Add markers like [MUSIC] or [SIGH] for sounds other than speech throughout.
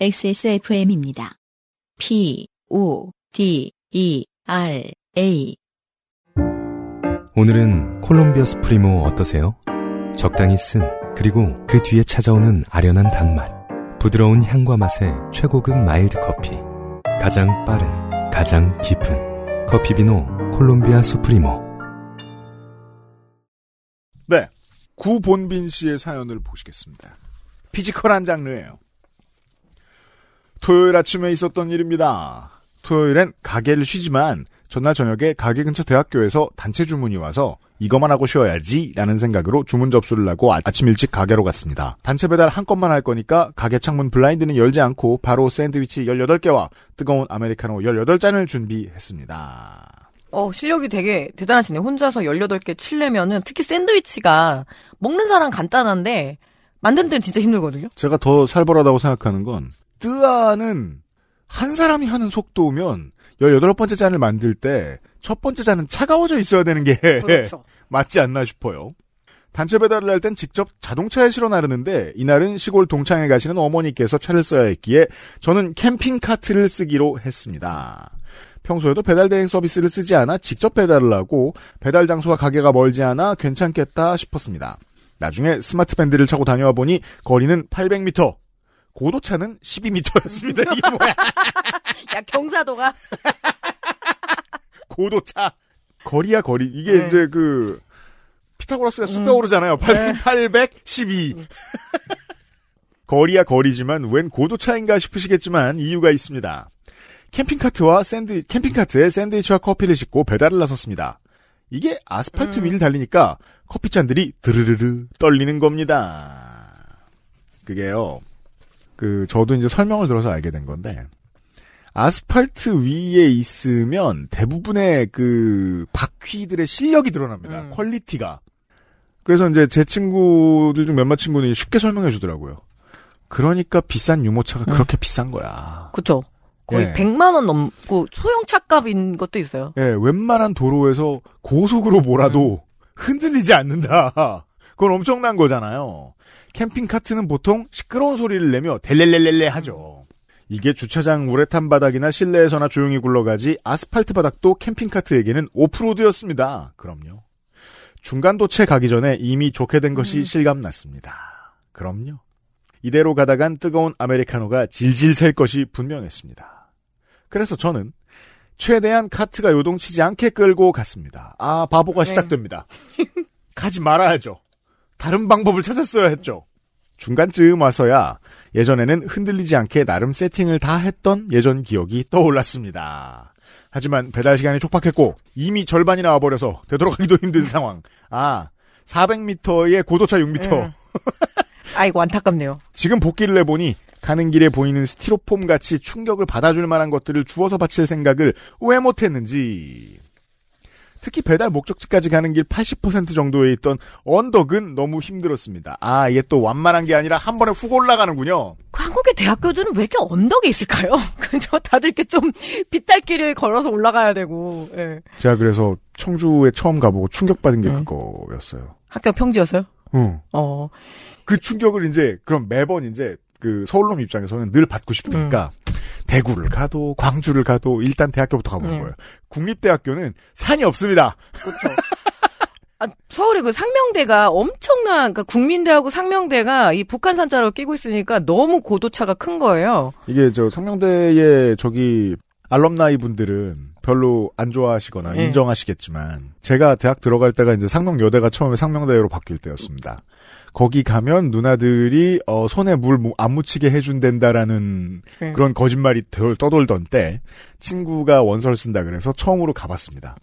XSFM입니다. P, O, D, E, R, A. 오늘은 콜롬비아 수프리모 어떠세요? 적당히 쓴, 그리고 그 뒤에 찾아오는 아련한 단맛. 부드러운 향과 맛의 최고급 마일드 커피. 가장 빠른, 가장 깊은. 커피 비노 콜롬비아 수프리모. 네. 구본빈 씨의 사연을 보시겠습니다. 피지컬한 장르예요. 토요일 아침에 있었던 일입니다. 토요일엔 가게를 쉬지만 전날 저녁에 가게 근처 대학교에서 단체 주문이 와서 이거만 하고 쉬어야지 라는 생각으로 주문 접수를 하고 아- 아침 일찍 가게로 갔습니다. 단체 배달 한 건만 할 거니까 가게 창문 블라인드는 열지 않고 바로 샌드위치 18개와 뜨거운 아메리카노 18잔을 준비했습니다. 어, 실력이 되게 대단하시네. 혼자서 18개 칠려면은 특히 샌드위치가 먹는 사람 간단한데 만드는 데는 진짜 힘들거든요. 제가 더 살벌하다고 생각하는 건 뜨아는 한 사람이 하는 속도면 18번째 잔을 만들 때 첫 번째 잔은 차가워져 있어야 되는 게 그렇죠. [LAUGHS] 맞지 않나 싶어요. 단체 배달을 할 땐 직접 자동차에 실어 나르는데 이날은 시골 동창에 가시는 어머니께서 차를 써야 했기에 저는 캠핑 카트를 쓰기로 했습니다. 평소에도 배달 대행 서비스를 쓰지 않아 직접 배달을 하고 배달 장소와 가게가 멀지 않아 괜찮겠다 싶었습니다. 나중에 스마트 밴드를 차고 다녀와 보니 거리는 800m, 고도차는 12m였습니다. 이게 뭐야? [LAUGHS] 야, 경사도가 [LAUGHS] 고도차. 거리야 거리. 이게 네. 이제 그 피타고라스가 쑥 음. 떠오르잖아요. 8, 네. 812. [LAUGHS] 거리야 거리지만 웬 고도차인가 싶으시겠지만 이유가 있습니다. 캠핑카트와 샌드 캠핑카트에 샌드위치와 커피를 싣고 배달을 나섰습니다. 이게 아스팔트 음. 위를 달리니까 커피잔들이 드르르르 떨리는 겁니다. 그게요. 그 저도 이제 설명을 들어서 알게 된 건데 아스팔트 위에 있으면 대부분의 그 바퀴들의 실력이 드러납니다. 음. 퀄리티가. 그래서 이제 제 친구들 중 몇몇 친구는 쉽게 설명해 주더라고요. 그러니까 비싼 유모차가 음. 그렇게 비싼 거야. 그쵸. 거의 예. 100만 원 넘고 소형차 값인 것도 있어요. 예, 웬만한 도로에서 고속으로 몰아도 흔들리지 않는다. [LAUGHS] 그건 엄청난 거잖아요. 캠핑 카트는 보통 시끄러운 소리를 내며 델렐렐렐레 하죠. 이게 주차장 우레탄 바닥이나 실내에서나 조용히 굴러가지 아스팔트 바닥도 캠핑 카트에게는 오프로드였습니다. 그럼요. 중간 도체 가기 전에 이미 좋게 된 것이 실감났습니다. 그럼요. 이대로 가다간 뜨거운 아메리카노가 질질 셀 것이 분명했습니다. 그래서 저는 최대한 카트가 요동치지 않게 끌고 갔습니다. 아, 바보가 네. 시작됩니다. [LAUGHS] 가지 말아야죠. 다른 방법을 찾았어야 했죠. 중간쯤 와서야 예전에는 흔들리지 않게 나름 세팅을 다 했던 예전 기억이 떠올랐습니다. 하지만 배달 시간이 촉박했고 이미 절반이 나와버려서 되돌아가기도 힘든 [LAUGHS] 상황. 아, 400m에 고도차 6m. 음. 아이고, 안타깝네요. 지금 복귀를 해보니 가는 길에 보이는 스티로폼 같이 충격을 받아줄 만한 것들을 주워서 바칠 생각을 왜 못했는지. 특히 배달 목적지까지 가는 길 80% 정도에 있던 언덕은 너무 힘들었습니다. 아, 이게 또 완만한 게 아니라 한 번에 훅 올라가는군요. 그 한국의 대학교들은 왜 이렇게 언덕에 있을까요? [LAUGHS] 그저 다들 이렇게 좀 빗달길을 걸어서 올라가야 되고, 예. 제가 그래서 청주에 처음 가보고 충격받은 게 음. 그거였어요. 학교 평지여서요? 응. 어, 그 충격을 이제 그럼 매번 이제 그 서울놈 입장에서는 늘 받고 싶으니까 대구를 가도 광주를 가도 일단 대학교부터 가보는 음. 거예요. 국립대학교는 산이 없습니다. 그렇죠. 아, 서울의 그 상명대가 엄청난, 그러니까 국민대하고 상명대가 이 북한 산자로 끼고 있으니까 너무 고도차가 큰 거예요. 이게 저 상명대의 저기 알럼나이 분들은 별로 안 좋아하시거나 네. 인정하시겠지만 제가 대학 들어갈 때가 이제 상명여대가 처음에 상명대로 바뀔 때였습니다. 거기 가면 누나들이 어, 손에 물 안 묻히게 해준댄다라는 네. 그런 거짓말이 덜 떠돌던 때 친구가 원서를 쓴다 그래서 처음으로 가봤습니다.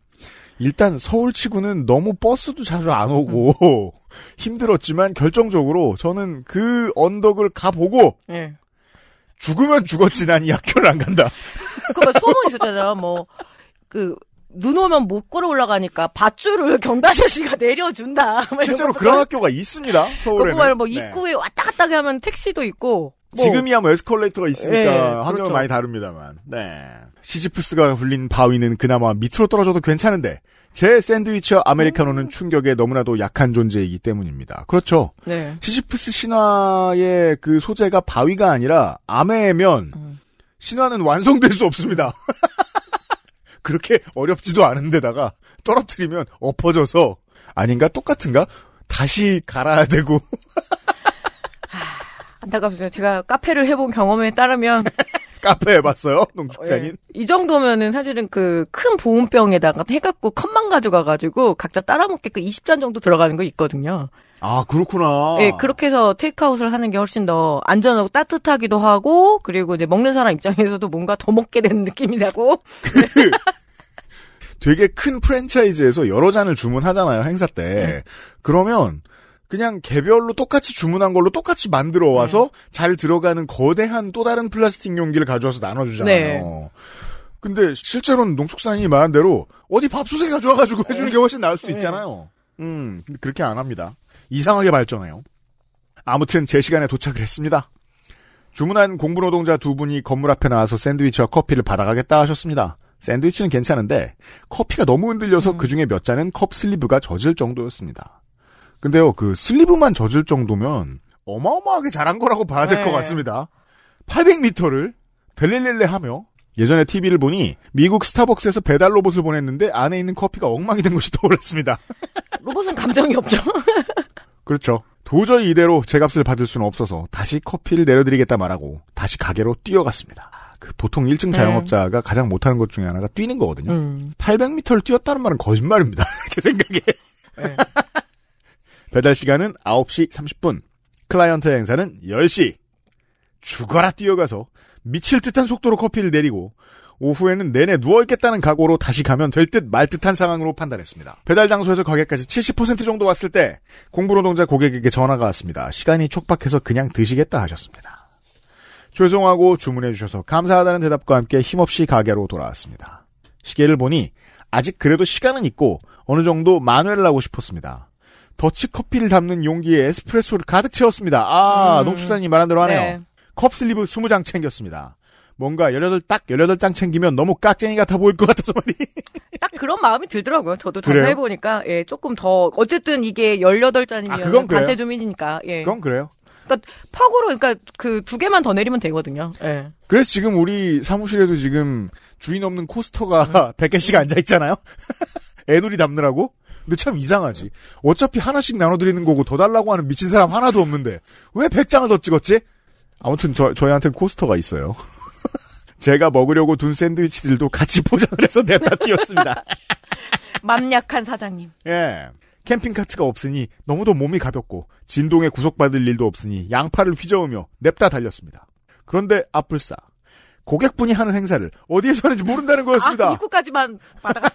일단 서울치고는 너무 버스도 자주 안 오고 [LAUGHS] 힘들었지만 결정적으로 저는 그 언덕을 가보고 예. 죽으면 죽었지 난 이 학교를 안 간다. 그막 소문 있었잖아요. 뭐, 그, 눈 오면 못 걸어 올라가니까 밧줄을 [LAUGHS] 경다저씨가 내려준다. 실제로 거. 그런 학교가 있습니다. 서울에는. 뭐 네. 입구에 왔다 갔다 하면 택시도 있고. 뭐. 지금이야 뭐 에스컬레이터가 있으니까 네, 환경은 그렇죠. 많이 다릅니다만. 네. 시지프스가 hul린 바위는 그나마 밑으로 떨어져도 괜찮은데 제 샌드위치와 아메리카노는 충격에 너무나도 약한 존재이기 때문입니다. 그렇죠. 네. 시지프스 신화의 그 소재가 바위가 아니라 아메면 음. 신화는 완성될 수 없습니다. [LAUGHS] 그렇게 어렵지도 않은데다가 떨어뜨리면 엎어져서 아닌가? 똑같은가? 다시 갈아야 되고. [LAUGHS] 안타깝습니다. 제가 카페를 해본 경험에 따르면 [LAUGHS] 카페 해봤어요 예, 농축산인? 이 정도면은 사실은 그 큰 보온병에다가 해갖고 컵만 가져가가지고 각자 따라먹게끔 20잔 정도 들어가는 거 있거든요. 아 그렇구나. 예, 그렇게 해서 테이크아웃을 하는 게 훨씬 더 안전하고 따뜻하기도 하고 그리고 이제 먹는 사람 입장에서도 뭔가 더 먹게 되는 느낌이 나고. [LAUGHS] 되게 큰 프랜차이즈에서 여러 잔을 주문하잖아요 행사 때. 네. 그러면 그냥 개별로 똑같이 주문한 걸로 똑같이 만들어 와서 네. 잘 들어가는 거대한 또 다른 플라스틱 용기를 가져와서 나눠주잖아요. 네. 근데 실제로는 농축산인이 말한 대로 어디 밥솥에 가져와가지고 해주는 게 훨씬 나을 수도 네. 있잖아요. 음, 근데 그렇게 안 합니다. 이상하게 발전해요. 아무튼 제 시간에 도착을 했습니다. 주문한 공부 노동자 두 분이 건물 앞에 나와서 샌드위치와 커피를 받아가겠다 하셨습니다. 샌드위치는 괜찮은데 커피가 너무 흔들려서 음. 그 중에 몇 잔은 컵 슬리브가 젖을 정도였습니다. 근데요, 그 슬리브만 젖을 정도면 어마어마하게 잘한 거라고 봐야 될것 네. 같습니다. 800m를 델렐렐레 하며 예전에 TV를 보니 미국 스타벅스에서 배달 로봇을 보냈는데 안에 있는 커피가 엉망이 된 것이 [LAUGHS] 떠올랐습니다. 로봇은 감정이 없죠. [LAUGHS] 그렇죠. 도저히 이대로 제 값을 받을 수는 없어서 다시 커피를 내려드리겠다 말하고 다시 가게로 뛰어갔습니다. 그 보통 1층 자영업자가 가장 못하는 것 중에 하나가 뛰는 거거든요. 음. 800m를 뛰었다는 말은 거짓말입니다. [LAUGHS] 제 생각에. 네. 배달 시간은 9시 30분. 클라이언트 행사는 10시. 죽어라 뛰어가서 미칠 듯한 속도로 커피를 내리고 오후에는 내내 누워있겠다는 각오로 다시 가면 될 듯 말 듯한 상황으로 판단했습니다. 배달 장소에서 가게까지 70% 정도 왔을 때 공부노동자 고객에게 전화가 왔습니다. 시간이 촉박해서 그냥 드시겠다 하셨습니다. 죄송하고 주문해 주셔서 감사하다는 대답과 함께 힘없이 가게로 돌아왔습니다. 시계를 보니 아직 그래도 시간은 있고 어느 정도 만회를 하고 싶었습니다. 더치 커피를 담는 용기에 에스프레소를 가득 채웠습니다. 아, 음. 농축사님이 말한 대로 하네요. 네. 컵 슬리브 20장 챙겼습니다. 뭔가 18, 딱 18장 챙기면 너무 깍쟁이 같아 보일 것 같아서 말이. [LAUGHS] 딱 그런 마음이 들더라고요. 저도? 장사해보니까, 예, 조금 더, 어쨌든 이게 18잔이면 아, 그건 그래요? 단체 주민이니까, 예. 그건 그래요. 그러니까 퍽으로, 그러니까 그 두 개만 더 내리면 되거든요. 예. 그래서 지금 우리 사무실에도 지금 주인 없는 코스터가 [LAUGHS] 100개씩 앉아 있잖아요? [LAUGHS] 애놀이 담느라고? 근데 참 이상하지. 어차피 하나씩 나눠드리는 거고 더 달라고 하는 미친 사람 하나도 없는데 왜 100장을 더 찍었지? 아무튼 저, 저희한테는 코스터가 있어요. [LAUGHS] 제가 먹으려고 둔 샌드위치들도 같이 포장을 해서 냅다 띄웠습니다. [LAUGHS] 맘 약한 사장님. 예. 캠핑카트가 없으니 너무도 몸이 가볍고 진동에 구속받을 일도 없으니 양팔을 휘저으며 냅다 달렸습니다. 그런데 앞불싸 고객분이 하는 행사를 어디에서 하는지 모른다는 거였습니다. 아, 입구까지만 받아가.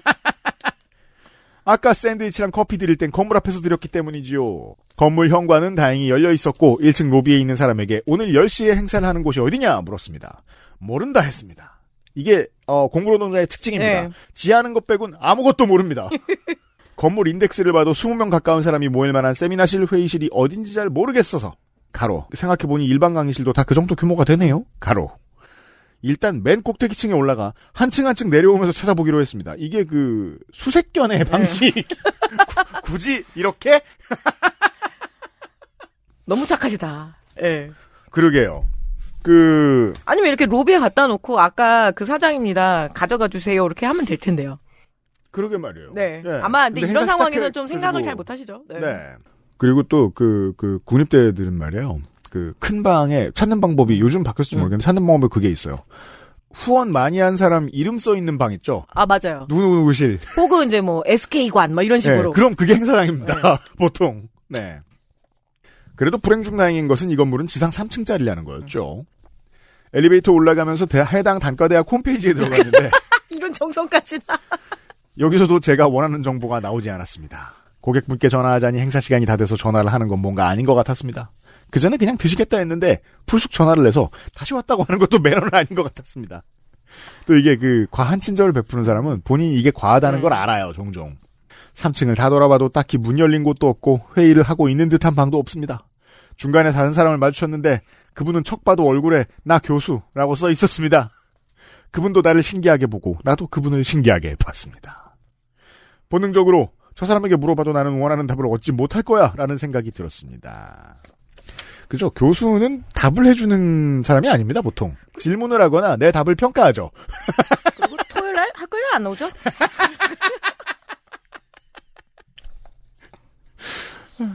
아까 샌드위치랑 커피 드릴 땐 건물 앞에서 드렸기 때문이지요. 건물 현관은 다행히 열려 있었고 1층 로비에 있는 사람에게 오늘 10시에 행사를 하는 곳이 어디냐 물었습니다. 모른다 했습니다. 이게 어, 공부노동자의 특징입니다. 네. 지하는 것 빼곤 아무것도 모릅니다. [LAUGHS] 건물 인덱스를 봐도 20명 가까운 사람이 모일 만한 세미나실 회의실이 어딘지 잘 모르겠어서 가로 생각해보니 일반 강의실도 다 그 정도 규모가 되네요. 가로 일단 맨 꼭대기층에 올라가 한 층 한 층 내려오면서 찾아보기로 했습니다. 이게 그 수색견의 방식. [LAUGHS] 구- 굳이 이렇게? [LAUGHS] 너무 착하시다. 예. 그러게요. 그 아니면 이렇게 로비에 갖다 놓고 아까 그 사장입니다. 가져가 주세요. 이렇게 하면 될 텐데요. 그러게 말이에요. 네. 예. 아마 근데, 근데 이런 상황에서는 좀 생각을 잘 못하시죠. 네. 네. 그리고 또 그그 군입대들은 말이에요. 그 큰 방에 찾는 방법이 요즘 바뀌었을지 음. 모르겠는데 찾는 방법이 그게 있어요. 후원 많이 한 사람 이름 써 있는 방 있죠. 아 맞아요. 누구누구실. 혹은 이제 뭐 SK관 뭐 이런 네, 식으로. 그럼 그게 행사장입니다. [LAUGHS] 보통. 네. 그래도 불행 중 다행인 것은 이 건물은 지상 3층짜리라는 거였죠. 엘리베이터 올라가면서 대- 해당 단과대학 홈페이지에 들어갔는데 [LAUGHS] 이런 정성까지 나. 여기서도 제가 원하는 정보가 나오지 않았습니다. 고객분께 전화하자니 행사 시간이 다 돼서 전화를 하는 건 뭔가 아닌 것 같았습니다. 그 전에 그냥 드시겠다 했는데 풀쑥 전화를 내서 다시 왔다고 하는 것도 매너는 아닌 것 같았습니다. 또 이게 그 과한 친절을 베푸는 사람은 본인이 이게 과하다는 걸 알아요, 종종. 3층을 다 돌아봐도 딱히 문 열린 곳도 없고 회의를 하고 있는 듯한 방도 없습니다. 중간에 다른 사람을 마주쳤는데 그분은 척 봐도 얼굴에 나 교수라고 써 있었습니다. 그분도 나를 신기하게 보고 나도 그분을 신기하게 봤습니다. 본능적으로 저 사람에게 물어봐도 나는 원하는 답을 얻지 못할 거야 라는 생각이 들었습니다. 그죠? 교수는 답을 해주는 사람이 아닙니다, 보통. 질문을 하거나 내 답을 평가하죠. 그리고 토요일 날 학교에 안 오죠? [LAUGHS]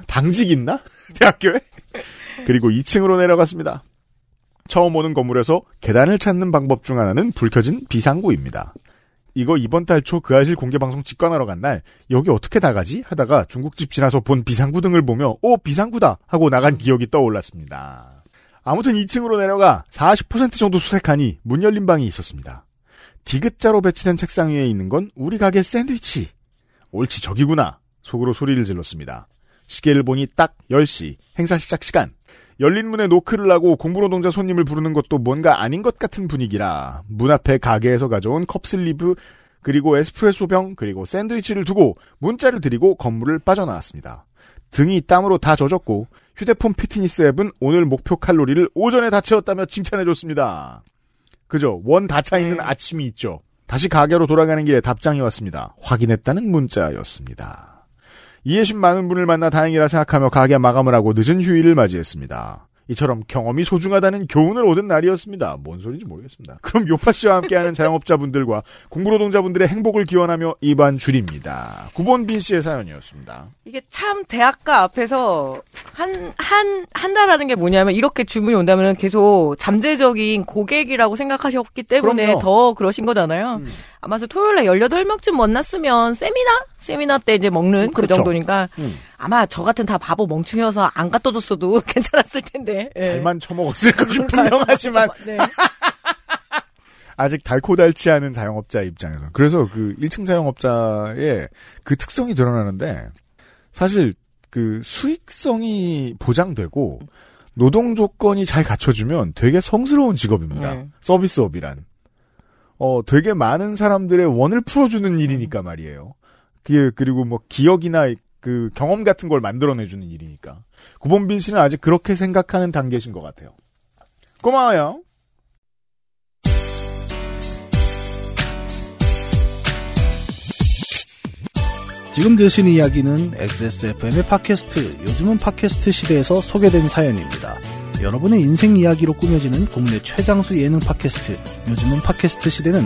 당직 있나? 대학교에? 그리고 2층으로 내려갔습니다. 처음 오는 건물에서 계단을 찾는 방법 중 하나는 불 켜진 비상구입니다. 이거 이번 달 초 그 아실 공개 방송 직관하러 간 날 여기 어떻게 나가지? 하다가 중국집 지나서 본 비상구 등을 보며 오 비상구다 하고 나간 기억이 떠올랐습니다. 아무튼 2층으로 내려가 40% 정도 수색하니 문 열린 방이 있었습니다. 디귿자로 배치된 책상 위에 있는 건 우리 가게 샌드위치. 옳지 저기구나. 속으로 소리를 질렀습니다. 시계를 보니 딱 10시 행사 시작 시간. 열린 문에 노크를 하고 공부노동자 손님을 부르는 것도 뭔가 아닌 것 같은 분위기라 문 앞에 가게에서 가져온 컵슬리브 그리고 에스프레소병 그리고 샌드위치를 두고 문자를 드리고 건물을 빠져나왔습니다. 등이 땀으로 다 젖었고 휴대폰 피트니스 앱은 오늘 목표 칼로리를 오전에 다 채웠다며 칭찬해줬습니다. 그죠? 원 다 차 있는 네. 아침이 있죠. 다시 가게로 돌아가는 길에 답장이 왔습니다. 확인했다는 문자였습니다. 이해심 많은 분을 만나 다행이라 생각하며 가게 마감을 하고 늦은 휴일을 맞이했습니다. 이처럼 경험이 소중하다는 교훈을 얻은 날이었습니다. 뭔 소리인지 모르겠습니다. 그럼 요파 씨와 함께하는 [LAUGHS] 자영업자분들과 공부노동자분들의 행복을 기원하며 이반 줄입니다. 구본빈 씨의 사연이었습니다. 이게 참 대학가 앞에서 한, 한, 한다라는 게 뭐냐면 이렇게 주문이 온다면 계속 잠재적인 고객이라고 생각하셨기 때문에 그럼요. 더 그러신 거잖아요. 음. 아마 저 토요일 날 18명쯤 만났으면 세미나? 세미나 때 이제 먹는 그 그렇죠. 정도니까 음. 아마 저 같은 다 바보 멍충이어서 안 갖다 줬어도 [LAUGHS] 괜찮았을 텐데. 예. 잘만 처먹었을 것이. 분명하지만 [LAUGHS] 네. [LAUGHS] 아직 달코달치 않은 자영업자 입장에서. 그래서 그 1층 자영업자의 그 특성이 드러나는데 사실 그 수익성이 보장되고 노동 조건이 잘 갖춰주면 되게 성스러운 직업입니다. 네. 서비스업이란. 어, 되게 많은 사람들의 원을 풀어주는 일이니까 말이에요. 그, 그리고 뭐 기억이나 그 경험 같은 걸 만들어내주는 일이니까. 구본빈 씨는 아직 그렇게 생각하는 단계신 것 같아요. 고마워요. 지금 들으신 이야기는 XSFM의 팟캐스트, 요즘은 팟캐스트 시대에서 소개된 사연입니다. 여러분의 인생 이야기로 꾸며지는 국내 최장수 예능 팟캐스트, 요즘은 팟캐스트 시대는